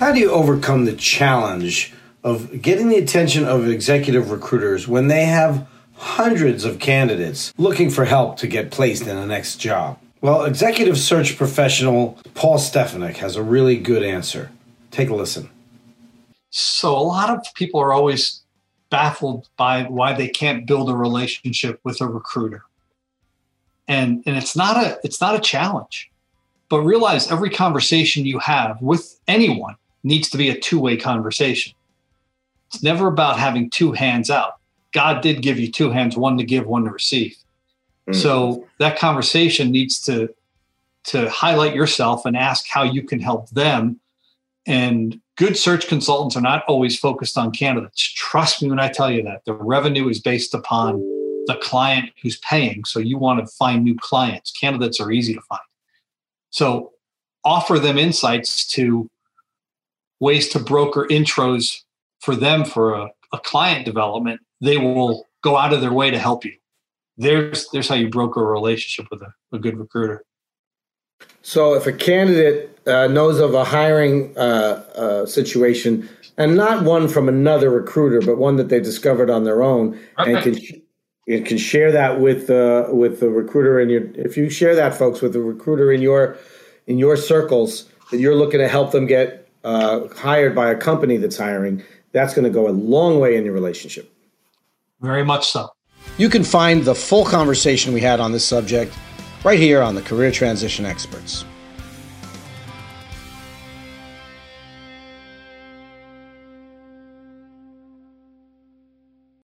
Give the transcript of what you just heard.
How do you overcome the challenge of getting the attention of executive recruiters when they have hundreds of candidates looking for help to get placed in the next job? Well, executive search professional Paul Stefunek has a really good answer. Take a listen. So, a lot of people are always baffled by why they can't build a relationship with a recruiter. And, and it's not a it's not a challenge but realize every conversation you have with anyone needs to be a two-way conversation. It's never about having two hands out. God did give you two hands one to give one to receive. Mm-hmm. so that conversation needs to to highlight yourself and ask how you can help them. And good search consultants are not always focused on candidates. Trust me when i tell you that. The revenue is based upon the client who's paying. So you want to find new clients. Candidates are easy to find. So offer them insights to ways to broker intros for them for a, a client development. They will go out of their way to help you. There's there's how you broker a relationship with a, a good recruiter. So if a candidate uh, knows of a hiring uh, uh, situation, and not one from another recruiter, but one that they discovered on their own, okay. and can you can share that with uh, with the recruiter in your. If you share that, folks, with the recruiter in your in your circles that you're looking to help them get uh, hired by a company that's hiring, that's going to go a long way in your relationship. Very much so. You can find the full conversation we had on this subject right here on the Career Transition Experts.